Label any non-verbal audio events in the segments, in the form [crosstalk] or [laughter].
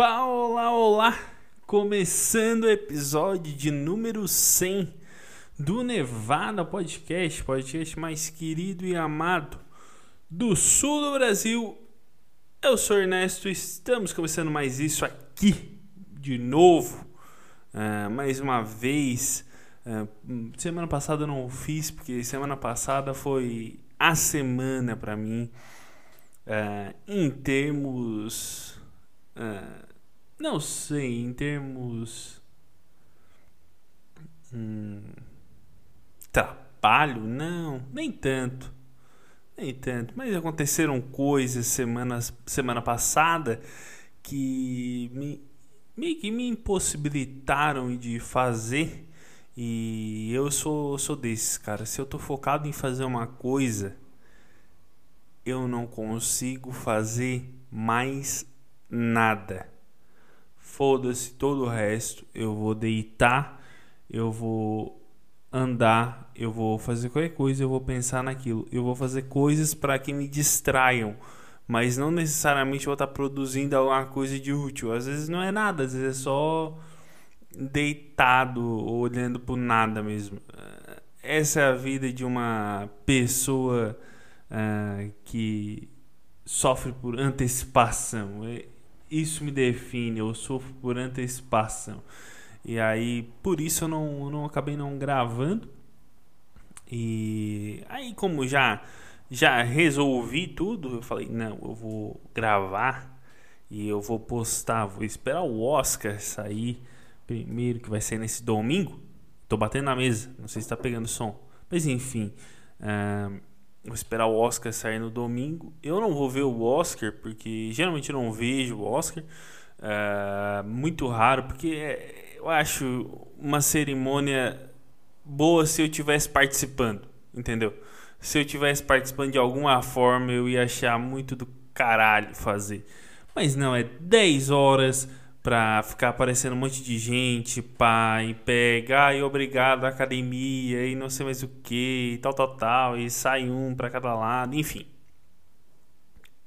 Opa, olá, olá! Começando o episódio de número 100 do Nevada Podcast, podcast mais querido e amado do sul do Brasil. Eu sou Ernesto, estamos começando mais isso aqui de novo, uh, mais uma vez. Uh, semana passada eu não fiz, porque semana passada foi a semana para mim. Uh, em termos ah, não sei, em termos. Hum, trabalho? Não, nem tanto. Nem tanto. Mas aconteceram coisas semanas, semana passada que me, meio que me impossibilitaram de fazer. E eu sou, sou desses, cara. Se eu tô focado em fazer uma coisa, eu não consigo fazer mais nada. Foda-se todo o resto. Eu vou deitar, eu vou andar, eu vou fazer qualquer coisa, eu vou pensar naquilo. Eu vou fazer coisas para que me distraiam, mas não necessariamente vou estar produzindo alguma coisa de útil. Às vezes não é nada, às vezes é só deitado, olhando por nada mesmo. Essa é a vida de uma pessoa uh, que sofre por antecipação. Isso me define, eu sofro por antecipação. E aí, por isso eu não, não acabei não gravando. E aí, como já já resolvi tudo, eu falei: não, eu vou gravar e eu vou postar. Vou esperar o Oscar sair primeiro, que vai ser nesse domingo. Tô batendo na mesa, não sei se tá pegando som, mas enfim. Uh, Vou esperar o Oscar sair no domingo. Eu não vou ver o Oscar, porque geralmente eu não vejo o Oscar. É muito raro, porque é, eu acho uma cerimônia boa se eu tivesse participando, entendeu? Se eu tivesse participando de alguma forma, eu ia achar muito do caralho fazer. Mas não, é 10 horas pra ficar aparecendo um monte de gente, pai, pega, e obrigado academia, e não sei mais o que, e tal, tal, tal, e sai um para cada lado, enfim.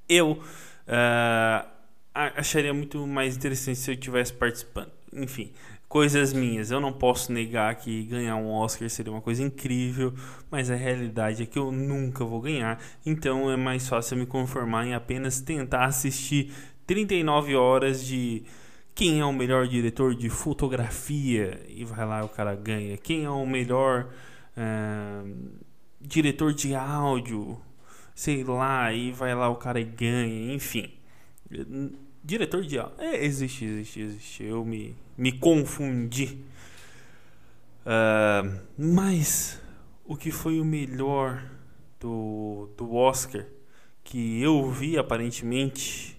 Eu uh, acharia muito mais interessante se eu estivesse participando. Enfim, coisas minhas. Eu não posso negar que ganhar um Oscar seria uma coisa incrível, mas a realidade é que eu nunca vou ganhar. Então é mais fácil me conformar em apenas tentar assistir 39 horas de quem é o melhor diretor de fotografia e vai lá o cara ganha. Quem é o melhor uh, diretor de áudio, sei lá, e vai lá o cara e ganha, enfim. Diretor de áudio, é, existe, existe, existe. Eu me, me confundi. Uh, mas o que foi o melhor do, do Oscar que eu vi aparentemente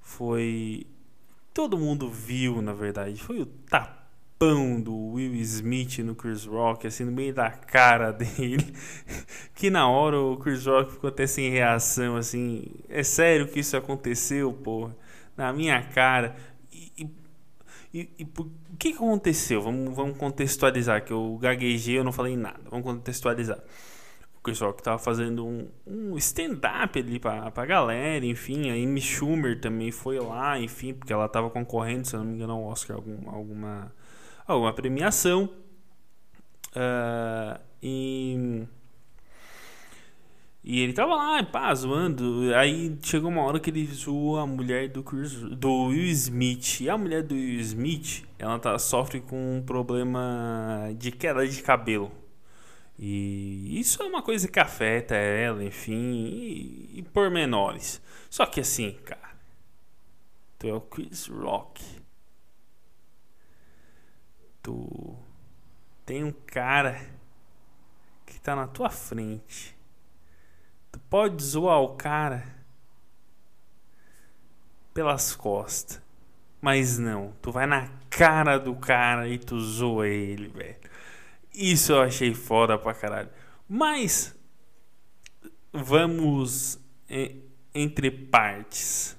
foi todo mundo viu, na verdade, foi o tapão do Will Smith no Chris Rock, assim, no meio da cara [laughs] dele. que na hora o Chris Rock ficou até sem reação, assim. É sério que isso aconteceu, porra? Na minha cara. E, e, e o que aconteceu? Vamos, vamos contextualizar, que eu gaguejei, eu não falei nada. Vamos contextualizar pessoal que tava fazendo um, um stand-up ali pra, pra galera, enfim. A Amy Schumer também foi lá, enfim, porque ela tava concorrendo, se eu não me engano, ao Oscar, algum, alguma, alguma premiação. Uh, e. E ele tava lá, pá, zoando. Aí chegou uma hora que ele zoou a mulher do, Chris, do Will Smith. E a mulher do Will Smith, ela tá, sofre com um problema de queda de cabelo. E isso é uma coisa que afeta ela, enfim, e, e pormenores. Só que assim, cara, tu é o Chris Rock. Tu tem um cara que tá na tua frente. Tu pode zoar o cara pelas costas. Mas não, tu vai na cara do cara e tu zoa ele, velho. Isso eu achei foda pra caralho. Mas vamos entre partes.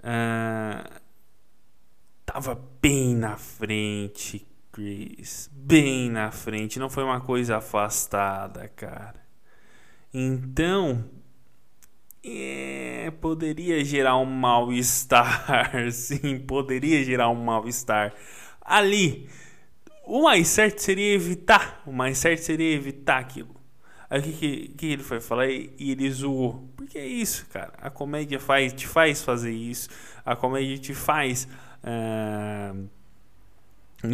Uh, tava bem na frente, Chris. Bem na frente. Não foi uma coisa afastada, cara. Então. É, poderia gerar um mal-estar. [laughs] Sim, poderia gerar um mal-estar. Ali, o mais certo seria evitar. O mais certo seria evitar aquilo. Aí o que, que, que, ele foi falar? E ele zoou. Porque é isso, cara. A comédia faz, te faz fazer isso. A comédia te faz. Uh,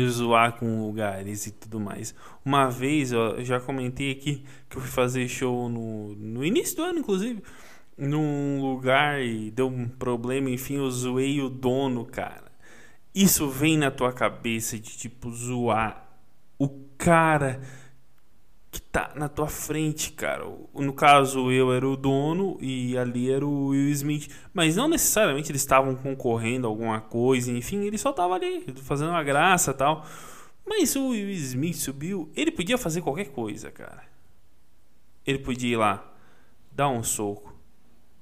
zoar com lugares e tudo mais. Uma vez, ó, eu já comentei aqui que eu fui fazer show no, no início do ano, inclusive, num lugar e deu um problema, enfim, eu zoei o dono, cara. Isso vem na tua cabeça de tipo zoar o cara que tá na tua frente, cara. No caso, eu era o dono e ali era o Will Smith. Mas não necessariamente eles estavam concorrendo a alguma coisa, enfim, ele só tava ali, fazendo uma graça tal. Mas o Will Smith subiu, ele podia fazer qualquer coisa, cara. Ele podia ir lá, dar um soco.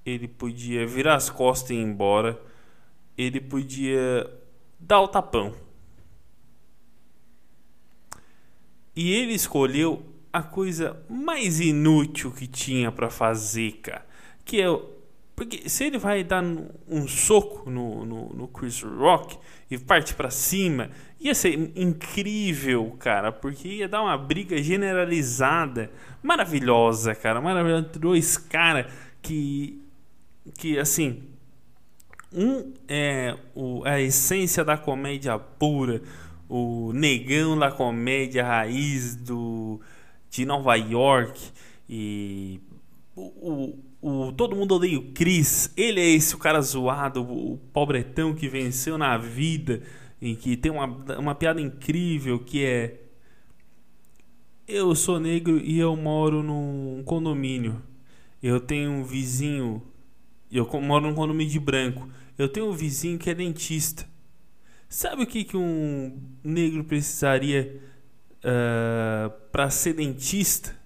Ele podia virar as costas e ir embora. Ele podia dar o tapão. E ele escolheu a coisa mais inútil que tinha para fazer, cara. Que é. Porque se ele vai dar um soco no, no, no Chris Rock e parte para cima, ia ser incrível, cara. Porque ia dar uma briga generalizada, maravilhosa, cara. Maravilhosa. Dois caras que. Que assim. Um é o, a essência da comédia pura, o negão da comédia raiz do de Nova York e o, o, o, todo mundo odeia o Chris. Ele é esse o cara zoado, o, o pobretão que venceu na vida, em que tem uma, uma piada incrível que é eu sou negro e eu moro num condomínio. Eu tenho um vizinho, eu moro num condomínio de branco. Eu tenho um vizinho que é dentista. Sabe o que, que um negro precisaria uh, ah, para ser dentista,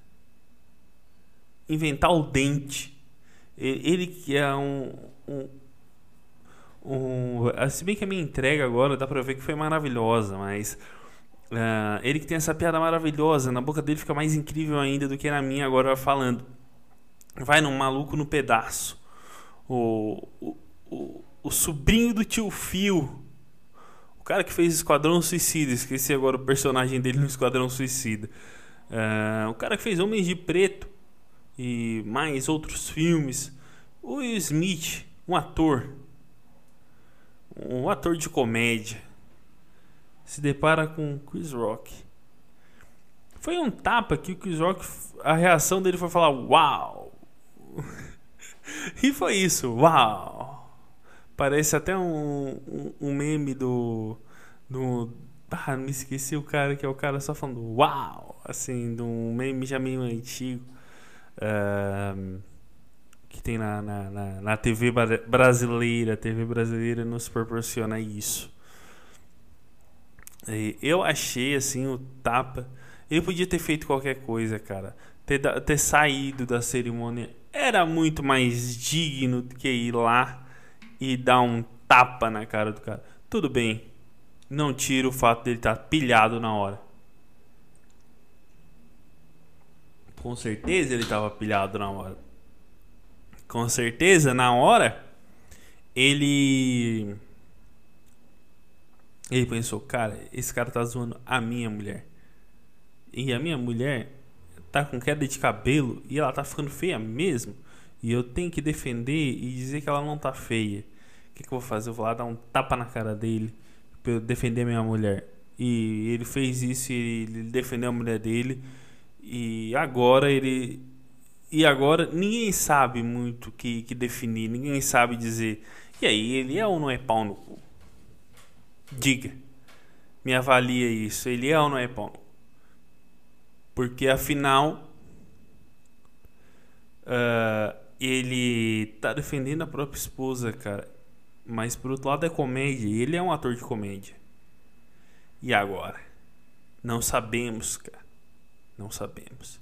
inventar o dente. Ele, que é um, um, um, Se bem que a minha entrega agora dá pra ver que foi maravilhosa, mas. Uh, ele que tem essa piada maravilhosa, na boca dele fica mais incrível ainda do que na minha agora falando. Vai num maluco no pedaço. O, o, o, sobrinho do tio Phil o cara que fez Esquadrão Suicida, esqueci agora o personagem dele no Esquadrão Suicida. Uh, o cara que fez Homens de Preto e mais outros filmes. O Will Smith, um ator, um ator de comédia, se depara com Chris Rock. Foi um tapa que o Chris Rock, a reação dele foi falar uau. [laughs] [laughs] e foi isso, uau. Parece até um, um, um meme do. do ah, me esqueci o cara que é o cara só falando uau! Assim, de um meme já meio antigo. Uh, que tem na, na, na, na TV brasileira. A TV brasileira nos proporciona isso. Eu achei assim o tapa. Ele podia ter feito qualquer coisa, cara. Ter, ter saído da cerimônia era muito mais digno do que ir lá e dar um tapa na cara do cara. Tudo bem, não tira o fato dele estar tá pilhado na hora. Com certeza ele estava pilhado na hora. Com certeza, na hora, ele. Ele pensou, cara, esse cara tá zoando a minha mulher. E a minha mulher tá com queda de cabelo e ela tá ficando feia mesmo. E eu tenho que defender e dizer que ela não tá feia. O que, que eu vou fazer? Eu vou lá dar um tapa na cara dele pra eu defender minha mulher. E ele fez isso e ele defendeu a mulher dele. E agora ele. E agora ninguém sabe muito que, que definir, ninguém sabe dizer. E aí, ele é ou não é pau no cu? Diga. Me avalia isso. Ele é ou não é pau no cu? Porque afinal. Uh, ele tá defendendo a própria esposa, cara. Mas por outro lado é comédia. E ele é um ator de comédia. E agora? Não sabemos, cara. Não sabemos.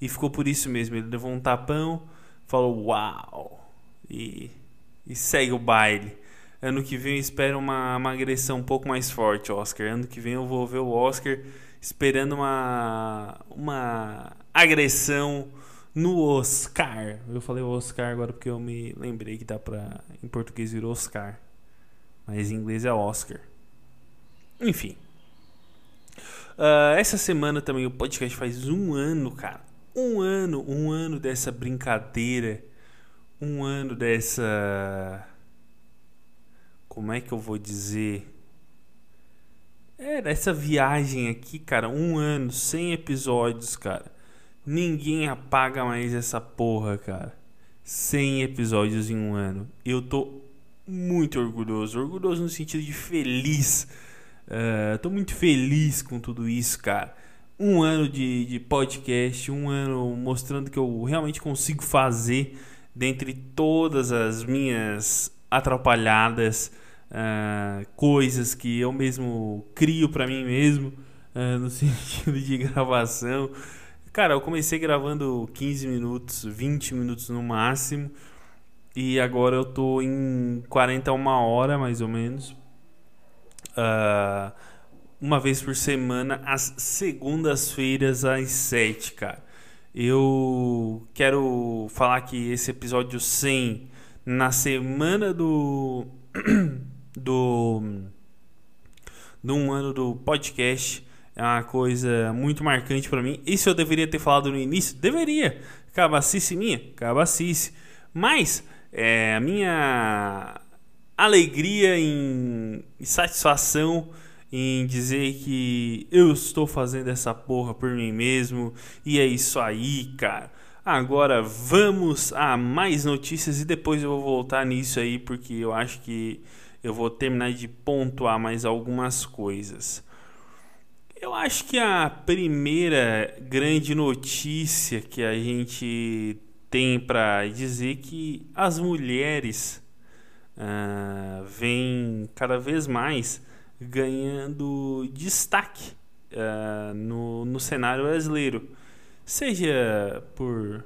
E ficou por isso mesmo. Ele levou um tapão, falou uau. E, e segue o baile. Ano que vem eu espero uma, uma agressão um pouco mais forte, Oscar. Ano que vem eu vou ver o Oscar esperando uma, uma agressão no Oscar. Eu falei Oscar agora porque eu me lembrei que dá pra. Em português virou Oscar. Mas em inglês é Oscar. Enfim. Uh, essa semana também o podcast faz um ano, cara. Um ano, um ano dessa brincadeira. Um ano dessa. Como é que eu vou dizer? É, dessa viagem aqui, cara. Um ano, 100 episódios, cara. Ninguém apaga mais essa porra, cara. 100 episódios em um ano. Eu tô muito orgulhoso. Orgulhoso no sentido de feliz. Uh, tô muito feliz com tudo isso, cara. Um ano de, de podcast, um ano mostrando que eu realmente consigo fazer dentre todas as minhas atrapalhadas, uh, coisas que eu mesmo crio para mim mesmo, uh, no [laughs] sentido de gravação. Cara, eu comecei gravando 15 minutos, 20 minutos no máximo. E agora eu tô em 40 a uma hora, mais ou menos. Uh, uma vez por semana, às segundas-feiras, às 7, cara. Eu quero falar que esse episódio 100, na semana do. [clears throat] do. do um ano do podcast é uma coisa muito marcante para mim. Isso eu deveria ter falado no início? Deveria. Cabacice minha? Cabacice. Mas é, a minha alegria em, em satisfação em dizer que eu estou fazendo essa porra por mim mesmo e é isso aí, cara. Agora vamos a mais notícias e depois eu vou voltar nisso aí porque eu acho que eu vou terminar de pontuar mais algumas coisas. Eu acho que a primeira grande notícia que a gente tem para dizer que as mulheres uh, vêm cada vez mais ganhando destaque uh, no, no cenário brasileiro, seja por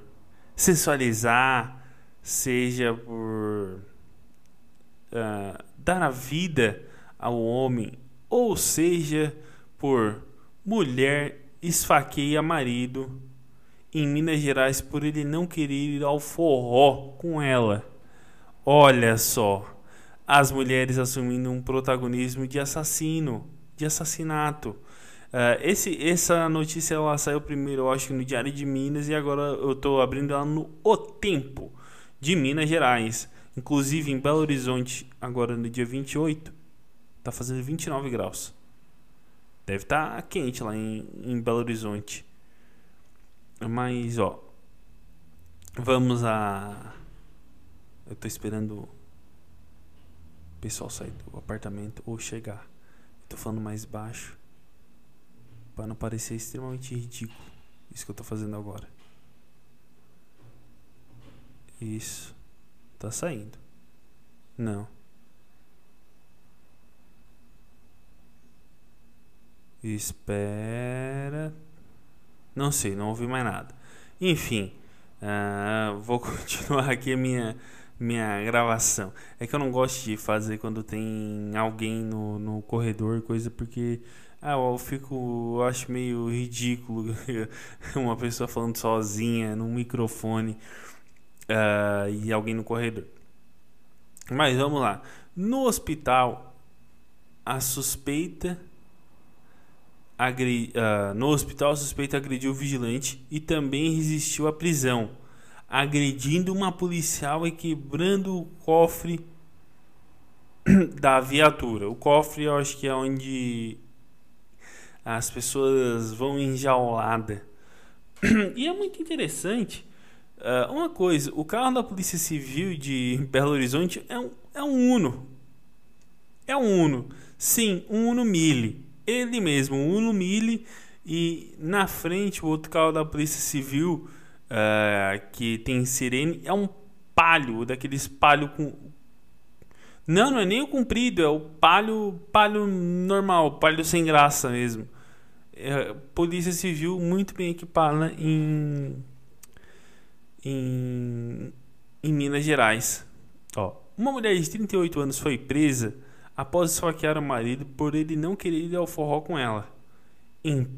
sensualizar, seja por uh, dar a vida ao homem, ou seja por mulher esfaqueia marido em Minas Gerais por ele não querer ir ao forró com ela. Olha só, as mulheres assumindo um protagonismo de assassino, de assassinato. Uh, esse, essa notícia ela saiu primeiro, eu acho no Diário de Minas, e agora eu estou abrindo ela no O Tempo de Minas Gerais. Inclusive em Belo Horizonte, agora no dia 28, está fazendo 29 graus. Deve estar tá quente lá em, em Belo Horizonte. Mas, ó. Vamos a. Eu tô esperando o pessoal sair do apartamento ou chegar. Tô falando mais baixo. Para não parecer extremamente ridículo. Isso que eu tô fazendo agora. Isso. Tá saindo. Não. Espera. Não sei, não ouvi mais nada. Enfim, uh, vou [laughs] continuar aqui a minha, minha gravação. É que eu não gosto de fazer quando tem alguém no, no corredor, coisa porque ah, eu fico, eu acho meio ridículo [laughs] uma pessoa falando sozinha no microfone uh, e alguém no corredor. Mas vamos lá. No hospital, a suspeita agri, uh, no hospital, a suspeita agrediu o vigilante e também resistiu à prisão, agredindo uma policial e quebrando o cofre [clears throat] da viatura. O cofre eu acho que é onde as pessoas vão enjaulada. [clears throat] E é muito interessante. Uh, uma coisa, o carro da Polícia Civil de Belo Horizonte é um, é um Uno. É um Uno. Sim, um Uno Mille ele mesmo, um Uno Mille, e na frente o outro carro da Polícia Civil, uh, que tem sirene, é um palio, daqueles palio com. Não, não é nem o comprido, é o palio, palio normal, palio sem graça mesmo. É, Polícia Civil muito bem equipada em, em, em Minas Gerais. Ó, uma mulher de 38 anos foi presa após esfaquear o marido por ele não querer ir ao forró com ela. Em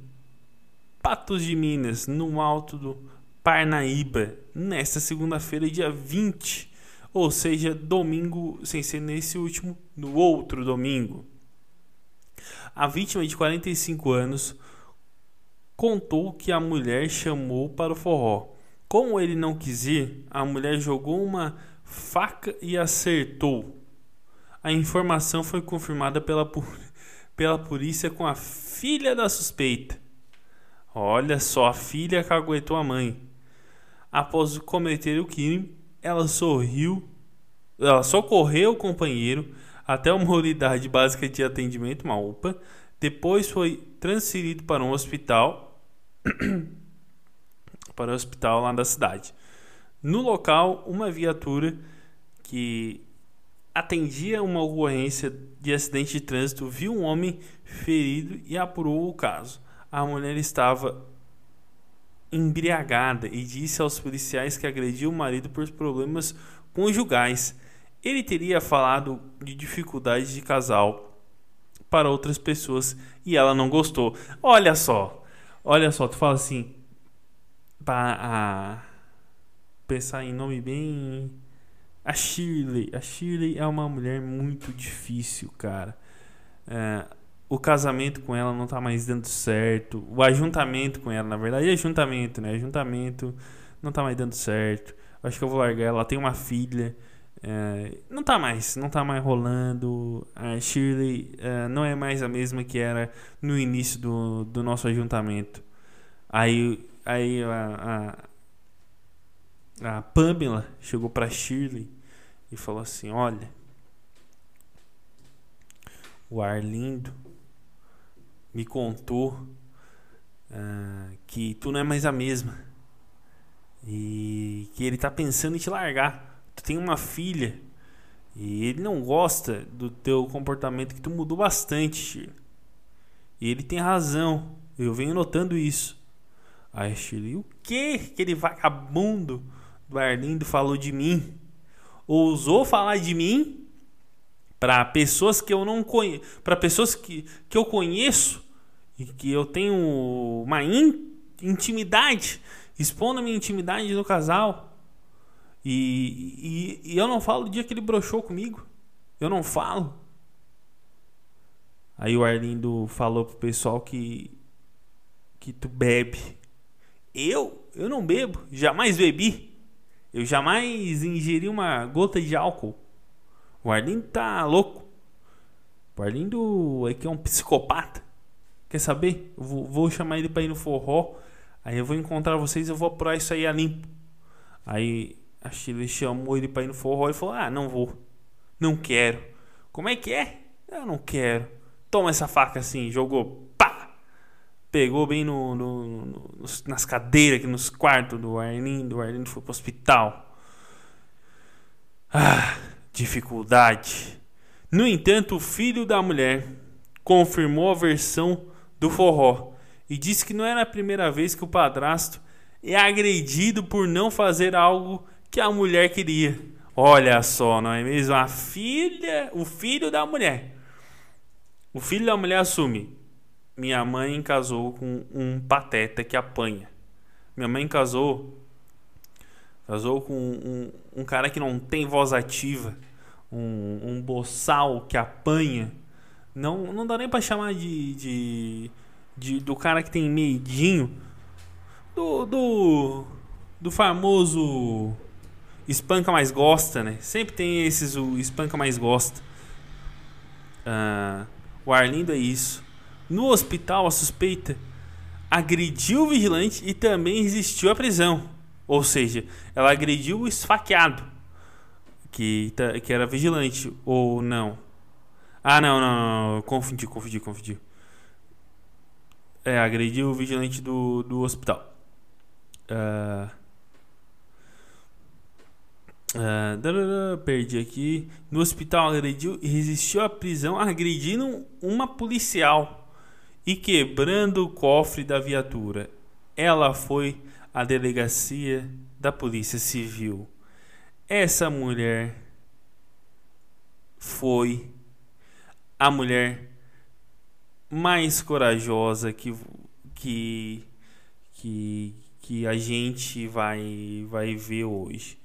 Patos de Minas, no alto do Parnaíba, nesta segunda-feira, dia 20, ou seja, domingo, sem ser nesse último, no outro domingo. A vítima de 45 anos contou que a mulher chamou para o forró. Como ele não quis ir, a mulher jogou uma faca e acertou. A informação foi confirmada pela, pela polícia com a filha da suspeita. Olha só, a filha caguetou a mãe. Após cometer o crime, ela sorriu, ela socorreu o companheiro até uma unidade básica de atendimento, uma UPA. Depois foi transferido para um hospital, [clears throat] para o hospital lá da cidade. No local, uma viatura que atendia uma ocorrência de acidente de trânsito viu um homem ferido e apurou o caso. A mulher estava embriagada e disse aos policiais que agrediu o marido por problemas conjugais. Ele teria falado de dificuldades de casal para outras pessoas e ela não gostou. Olha só, olha só, tu fala assim, para pensar em nome bem. A Shirley, a Shirley é uma mulher muito difícil, cara. É, o casamento com ela não tá mais dando certo. O ajuntamento com ela, na verdade, é ajuntamento, né? Ajuntamento não tá mais dando certo. Acho que eu vou largar ela. Ela tem uma filha. É, não tá mais, não tá mais rolando. A Shirley é, não é mais a mesma que era no início do, do nosso ajuntamento. Aí, aí a, a, a Pamela chegou pra Shirley e falou assim: Olha, o Arlindo me contou uh, que tu não é mais a mesma e que ele tá pensando em te largar. Tu tem uma filha e ele não gosta do teu comportamento que tu mudou bastante. E ele tem razão. Eu venho notando isso. Aí Shirley, o que aquele vagabundo do Arlindo falou de mim? Ousou falar de mim para pessoas que eu não conheço, para pessoas que, que eu conheço e que eu tenho uma in, intimidade, expondo a minha intimidade no casal. E, e, e eu não falo do dia que ele broxou comigo. Eu não falo. Aí o Arlindo falou pro pessoal que que tu bebe. Eu, eu não bebo, jamais bebi. Eu jamais ingeri uma gota de álcool. O Arlindo tá louco. O Arlindo aqui é um psicopata. Quer saber? Eu vou, vou chamar ele para ir no forró. Aí eu vou encontrar vocês, eu vou apurar isso aí a limpo. Aí a Chile chamou ele para ir no forró e falou: Ah, não vou. Não quero. Como é que é? Eu não quero. Toma essa faca assim, jogou. Pegou bem no, no, no nas cadeiras aqui nos quartos do Arlindo. O Arlindo foi pro hospital. Ah, dificuldade. No entanto, o filho da mulher confirmou a versão do forró e disse que não era a primeira vez que o padrasto é agredido por não fazer algo que a mulher queria. Olha só, não é mesmo? A filha, o filho da mulher. O filho da mulher assume: minha mãe casou com um pateta que apanha. Minha mãe casou casou com um, um cara que não tem voz ativa, um, um boçal que apanha não, não dá nem pra chamar de, de, de do cara que tem medinho. Do, do, do famoso espanca mais gosta, né? Sempre tem esses o espanca mais gosta. Uh, o Arlindo é isso. No hospital, a suspeita agrediu o vigilante e também resistiu à prisão. Ou seja, ela agrediu o esfaqueado, que, tá, que era vigilante, ou não. Ah, não, não, não. Confundi, confundi, confundi. É, agrediu o vigilante do, do hospital. Uh, uh, perdi aqui. No hospital agrediu e resistiu à prisão, agredindo uma policial e quebrando o cofre da viatura. Ela foi à delegacia da Polícia Civil. Essa mulher foi a mulher mais corajosa que que que, que a gente vai vai ver hoje.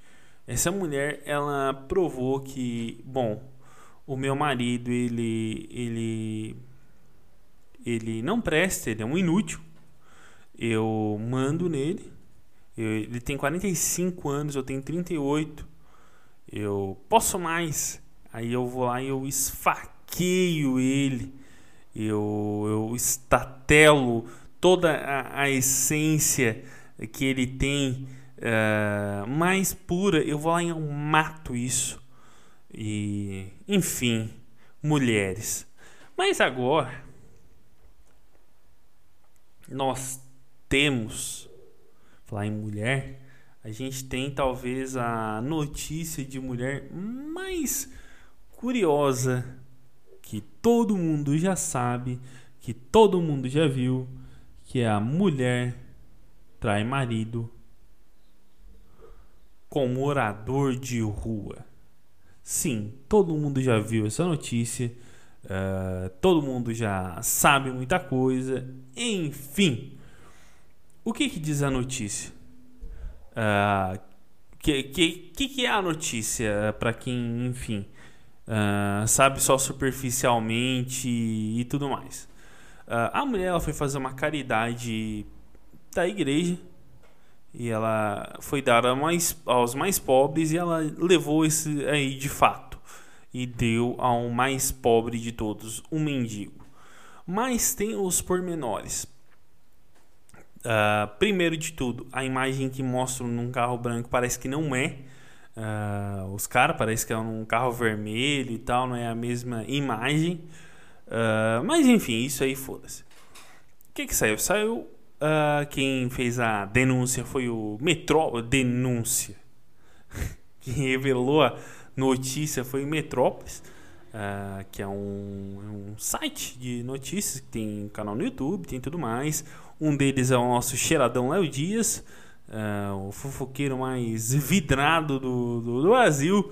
Essa mulher, ela provou que, bom, o meu marido, ele ele ele não presta, ele é um inútil. Eu mando nele. Eu, ele tem 45 anos, eu tenho 38. Eu posso mais. Aí eu vou lá e eu esfaqueio ele. Eu, eu estatelo toda a, a essência que ele tem uh, mais pura. Eu vou lá e eu mato isso. E, enfim, mulheres. Mas agora nós temos, falar em mulher, a gente tem talvez a notícia de mulher mais curiosa que todo mundo já sabe, que todo mundo já viu, que é a mulher trai marido com morador de rua. Sim, todo mundo já viu essa notícia Uh, todo mundo já sabe muita coisa. Enfim, o que, que diz a notícia? O uh, que, que, que, é a notícia para quem, enfim, uh, sabe só superficialmente e, e tudo mais? a mulher ela foi fazer uma caridade da igreja e ela foi dar aos mais pobres e ela levou esse aí de fato e deu ao mais pobre de todos, um mendigo. Mas tem os pormenores. Uh, primeiro de tudo, a imagem que mostram num carro branco parece que não é. Uh, os caras parece que é um carro vermelho e tal, não é a mesma imagem. Uh, mas enfim, isso aí foda-se. O que, que saiu? Saiu. quem fez a denúncia foi o Metrô. Denúncia. [laughs] que revelou a notícia foi Metrópolis, uh, que é um, um, site de notícias que tem canal no YouTube, tem tudo mais. Um deles é o nosso cheiradão Léo Dias, uh, o fofoqueiro mais vidrado do, do, do Brasil.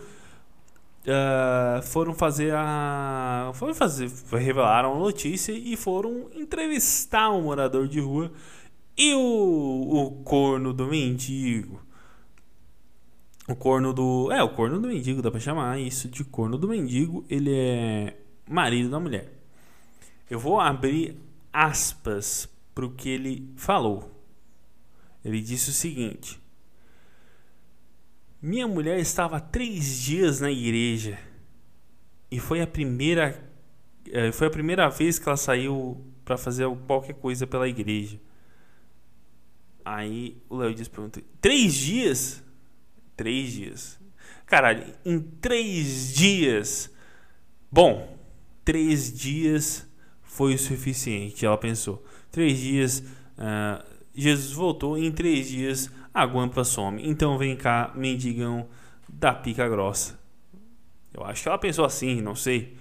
Uh, foram fazer a. Foram fazer. Revelaram a notícia e foram entrevistar um morador de rua e o, o corno do mendigo o corno do. É, o corno do mendigo, dá pra chamar isso de corno do mendigo. Ele é marido da mulher. Eu vou abrir aspas pro que ele falou. Ele disse o seguinte: Minha mulher estava três dias na igreja e foi a primeira eh, foi a primeira vez que ela saiu para fazer qualquer coisa pela igreja. Aí o Léo disse: Três dias? Três dias. Caralho, em três dias. Bom, três dias foi o suficiente, ela pensou. Três dias, uh, Jesus voltou, em três dias a guampa some. Então vem cá, mendigão da pica grossa. Eu acho que ela pensou assim, não sei.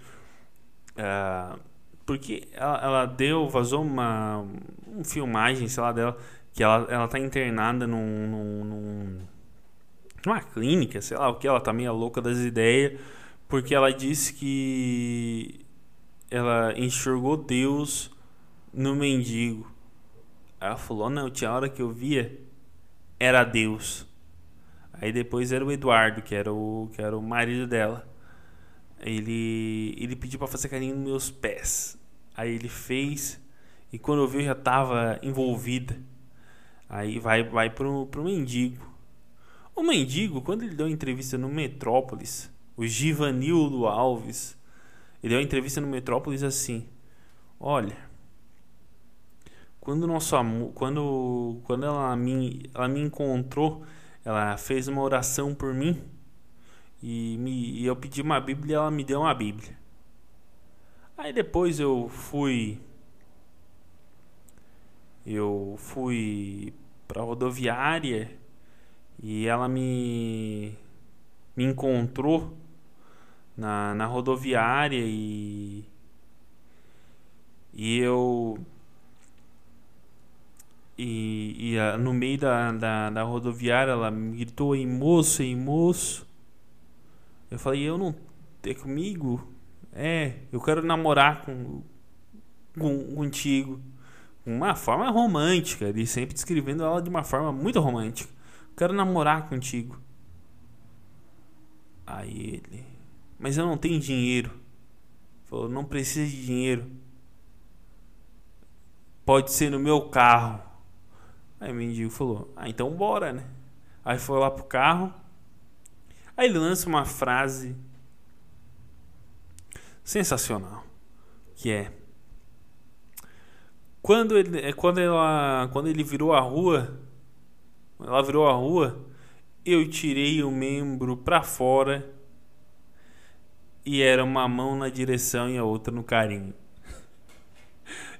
Uh, porque ela, ela, deu, vazou uma, uma filmagem, sei lá, dela, que ela, ela tá internada num, num, num numa clínica, sei lá o que, ela tá meio louca das ideias, porque ela disse que ela enxergou Deus no mendigo. Aí ela falou: não, tinha hora que eu via, era Deus. Aí depois era o Eduardo, que era o, que era o marido dela. Ele, ele pediu para fazer carinho nos meus pés. Aí ele fez, e quando eu vi eu já tava envolvida. Aí vai, vai pro, pro mendigo. O mendigo, quando ele deu entrevista no Metrópolis, o Givanildo Alves, ele deu entrevista no Metrópolis assim: Olha, quando nosso amor, quando quando ela me ela me encontrou, ela fez uma oração por mim e, me, e eu pedi uma Bíblia e ela me deu uma Bíblia. Aí depois eu fui eu fui para rodoviária e ela me, me encontrou na, na rodoviária e, e eu e, e no meio da, da, da, rodoviária ela me gritou em moço, em moço. Eu falei, eu não é comigo? É, eu quero namorar com, com contigo. uma forma romântica, ele sempre descrevendo ela de uma forma muito romântica. Quero namorar contigo. Aí ele, mas eu não tenho dinheiro. Falou, não precisa de dinheiro. Pode ser no meu carro. Aí o mendigo falou, ah, então bora, né? Aí foi lá pro carro. Aí ele lança uma frase sensacional, que é quando ele, quando ela, quando ele virou a rua, ela virou a rua, eu tirei o membro para fora e era uma mão na direção e a outra no carinho.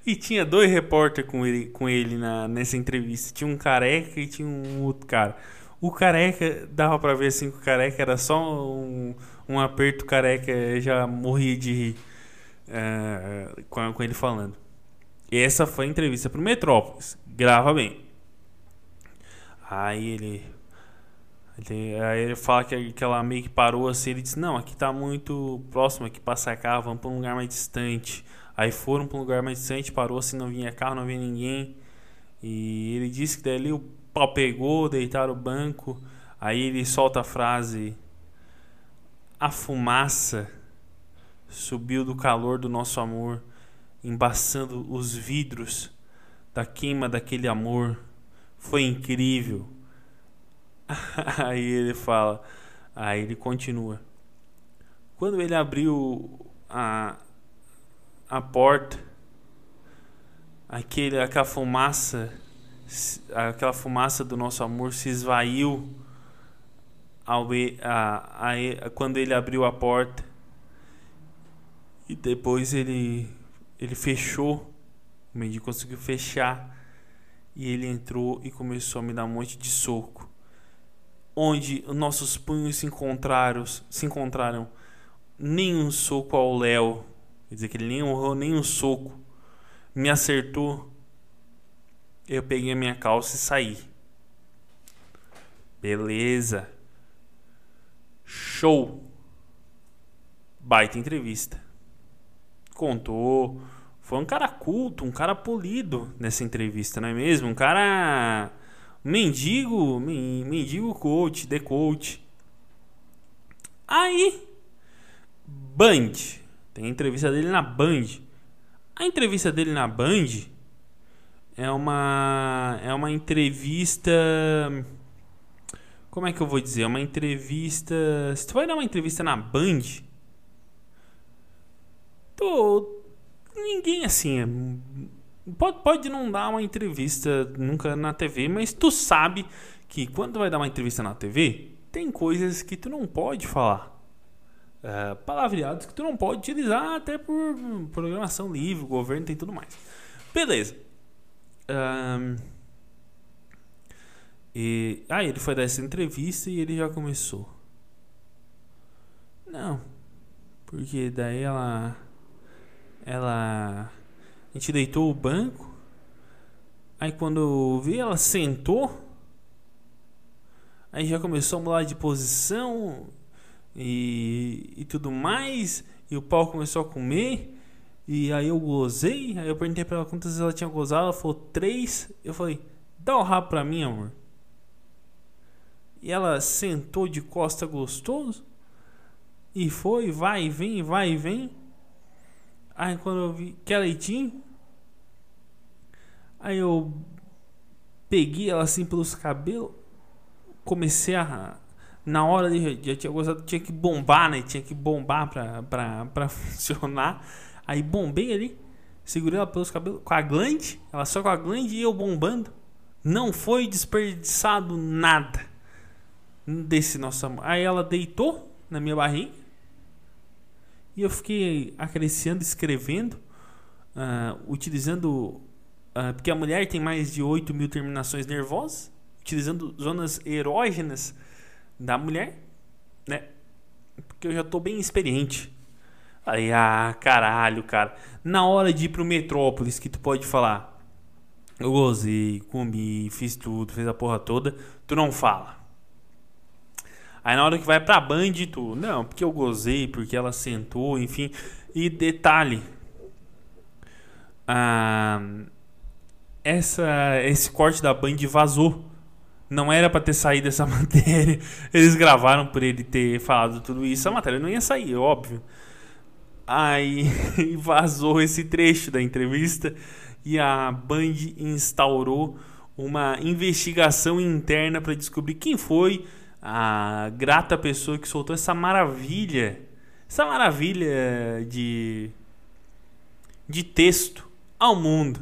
E tinha dois repórteres com ele, com ele na, nessa entrevista. Tinha um careca e tinha um outro cara. O careca, dava pra ver assim que o careca era só um, um aperto careca, já morria de rir uh, com, com ele falando. Essa foi a entrevista pro Metrópolis. Grava bem. Aí ele. Aí ele fala que, que ela meio que parou assim. Ele disse: Não, aqui tá muito próximo, aqui passa carro, vamos pra um lugar mais distante. Aí foram pra um lugar mais distante, parou assim, não vinha carro, não vinha ninguém. E ele disse que dali o pau pegou, deitaram o banco. Aí ele solta a frase: A fumaça subiu do calor do nosso amor embaçando os vidros da queima daquele amor. Foi incrível. [laughs] Aí ele fala, aí ele continua. Quando ele abriu a, a porta, aquele, aquela fumaça, aquela fumaça do nosso amor se esvaiu ao, a, a, quando ele abriu a porta. E depois ele ele fechou, o mendigo conseguiu fechar e ele entrou e começou a me dar um monte de soco. Onde nossos punhos se encontraram, se encontraram nenhum soco ao Léo, quer dizer que ele nem honrou nenhum soco, me acertou. Eu peguei a minha calça e saí. Beleza. Show. Baita entrevista contou. Foi um cara culto, um cara polido nessa entrevista, não é mesmo? Um cara mendigo, mendigo coach, the coach. Aí, Band, tem a entrevista dele na Band. A entrevista dele na Band é uma é uma entrevista como é que eu vou dizer? É uma entrevista. Se tu vai dar uma entrevista na Band, Tô. Ninguém assim. É, pode, pode não dar uma entrevista nunca na TV, mas tu sabe que quando vai dar uma entrevista na TV, tem coisas que tu não pode falar. É, palavreados que tu não pode utilizar até por programação livre, governo tem tudo mais. Beleza. Um, e aí ah, ele foi dar essa entrevista e ele já começou. Não, porque daí ela ela. A gente deitou o banco. Aí quando eu vi, ela sentou. Aí já começou a mudar de posição e, e tudo mais. E o pau começou a comer. E aí eu gozei. Aí eu perguntei pra ela quantas vezes ela tinha gozado. Ela falou três. Eu falei, dá o rabo pra mim, amor. E ela sentou de costa gostoso. E foi, vai e vem, vai e vem. Aí quando eu vi, quer leitinho? Aí eu peguei ela assim pelos cabelos, comecei a. Na hora de. Já tinha gostado, tinha que bombar, né? Tinha que bombar pra, pra, pra [laughs] funcionar. Aí bombei ali, segurei ela pelos cabelos com a glande, ela só com a glande e eu bombando. Não foi desperdiçado nada desse nosso amor. Aí ela deitou na minha barriga e eu fiquei acariciando, escrevendo, uh, utilizando. Uh, porque a mulher tem mais de 8 mil terminações nervosas, utilizando zonas erógenas da mulher, né? Porque eu já tô bem experiente. Aí, ah, caralho, cara. Na hora de ir pro Metrópolis, que tu pode falar. Eu gozei, comi, fiz tudo, fiz a porra toda. Tu não fala. Aí na hora que vai pra Band, tu, não, porque eu gozei, porque ela sentou, enfim. E detalhe, ah, essa, esse corte da Band vazou. Não era para ter saído essa [laughs] matéria. Eles gravaram por ele ter falado tudo isso. A matéria não ia sair, óbvio. Aí [laughs] vazou esse trecho da entrevista e a Band instaurou uma investigação interna para descobrir quem foi a grata pessoa que soltou essa maravilha, essa maravilha de de texto ao mundo.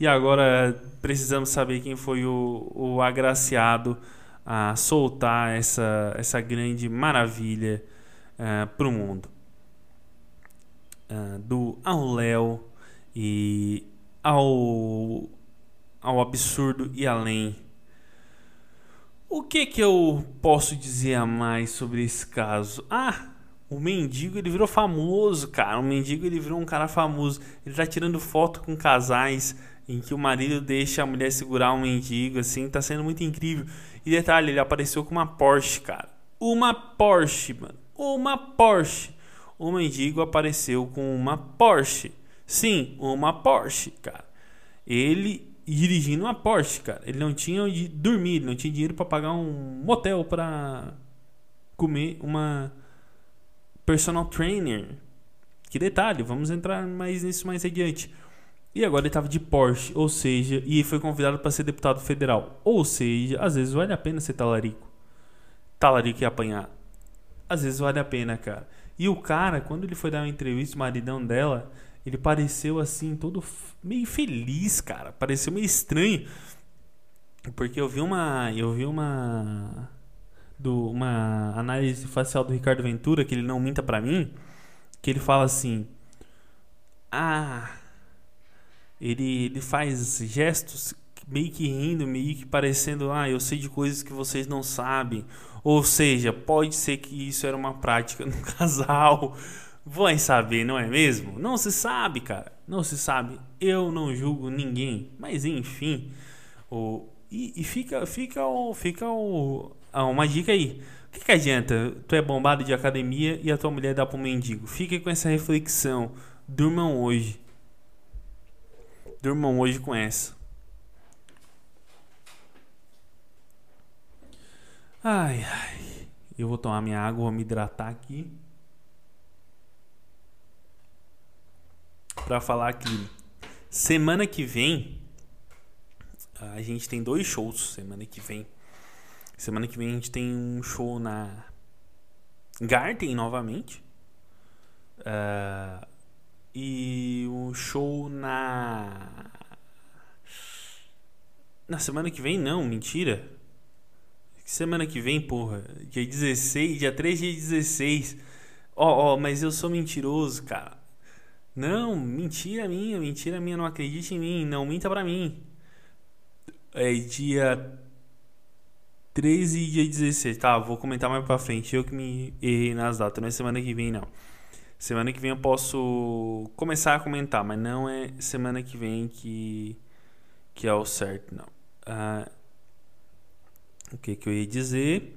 E agora precisamos saber quem foi o, o agraciado a soltar essa, essa grande maravilha uh, eh, para o mundo. Uh, do ao Léo e ao, ao absurdo e além. O que que eu posso dizer a mais sobre esse caso? Ah, o mendigo ele virou famoso, cara. O mendigo ele virou um cara famoso. Ele tá tirando foto com casais em que o marido deixa a mulher segurar um mendigo, assim, tá sendo muito incrível. E detalhe, ele apareceu com uma Porsche, cara. Uma Porsche, mano. Uma Porsche. O mendigo apareceu com uma Porsche. Sim, uma Porsche, cara. Ele dirigindo uma Porsche, cara. Ele não tinha onde dormir, ele não tinha dinheiro para pagar um motel para comer uma personal trainer. Que detalhe, vamos entrar mais nisso mais adiante. E agora ele estava de Porsche, ou seja, e foi convidado para ser deputado federal. Ou seja, às vezes vale a pena ser talarico. Talarico e apanhar. Às vezes vale a pena, cara. E o cara, quando ele foi dar uma entrevista, o maridão dela, ele pareceu assim, todo meio feliz, cara. Pareceu meio estranho. Porque eu vi uma. Eu vi uma. Do, uma análise facial do Ricardo Ventura, que ele não minta para mim. Que ele fala assim. Ah ele, ele faz gestos meio que rindo, meio que parecendo, ah, eu sei de coisas que vocês não sabem. Ou seja, pode ser que isso era uma prática [laughs] no casal. Vai saber, não é mesmo? Não se sabe, cara. Não se sabe. Eu não julgo ninguém. Mas enfim. O, e, e fica, fica, o, fica o, uma dica aí. O que, que adianta? Tu é bombado de academia e a tua mulher dá pro mendigo. Fique com essa reflexão. Durmam hoje. Durmam hoje com essa. Ai, ai. Eu vou tomar minha água, vou me hidratar aqui. Pra falar que semana que vem a gente tem dois shows semana que vem. Semana que vem a gente tem um show na Garden novamente. Uh, e um show na. Na semana que vem, não, mentira. Semana que vem, porra. Dia 16, dia 3, dia 16. Ó, oh, ó, oh, mas eu sou mentiroso, cara. Não, mentira minha, mentira minha, não acredite em mim, não minta pra mim. É dia 13 e dia 16. Tá, vou comentar mais pra frente. Eu que me errei nas datas, não é semana que vem, não. Semana que vem eu posso começar a comentar, mas não é semana que vem que, que é o certo, não. Uh, o que, que eu ia dizer?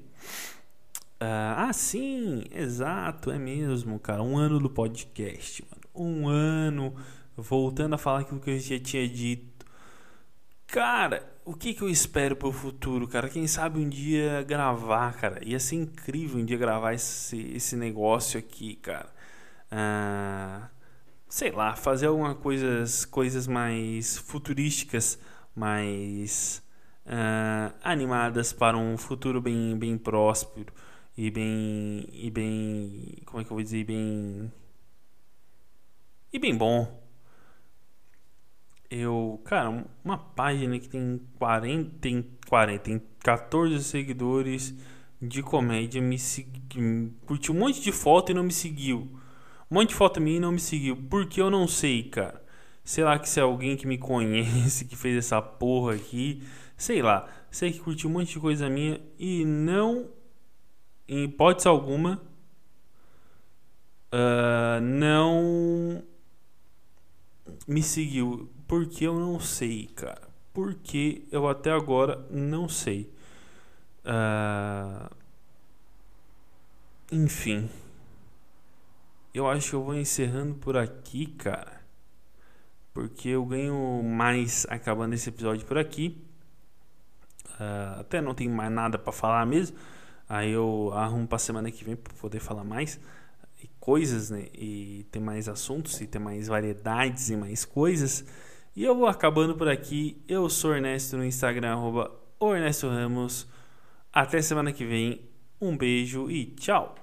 Uh, ah, sim, exato, é mesmo, cara. Um ano do podcast, mano. Um ano. Voltando a falar aquilo que eu já tinha dito. Cara, o que, que eu espero pro futuro, cara? Quem sabe um dia gravar, cara. Ia ser incrível um dia gravar esse, esse negócio aqui, cara ah, sei lá, fazer algumas coisas, coisas mais futurísticas, mais ah, animadas para um futuro bem, bem próspero e bem, e bem, como é que eu vou dizer, bem e bem bom. Eu, cara, uma página que tem 40, tem 40, tem 14 seguidores de comédia me seguiu, curtiu um monte de foto e não me seguiu. Um monte de foto minha e não me seguiu. Porque eu não sei, cara. Sei lá que se é alguém que me conhece, que fez essa porra aqui. Sei lá. Sei que curtiu um monte de coisa minha e não, em hipótese alguma, uh, não me seguiu. Porque eu não sei, cara. Porque eu até agora não sei. Uh, enfim eu acho que eu vou encerrando por aqui, cara. porque eu ganho mais acabando esse episódio por aqui. Uh, até não tenho mais nada para falar mesmo. Aí eu arrumo para semana que vem para poder falar mais coisas, né? E ter mais assuntos e ter mais variedades e mais coisas. E eu vou acabando por aqui. Eu sou Ernesto no Instagram, arroba Ernesto Ramos. Até semana que vem. Um beijo e tchau!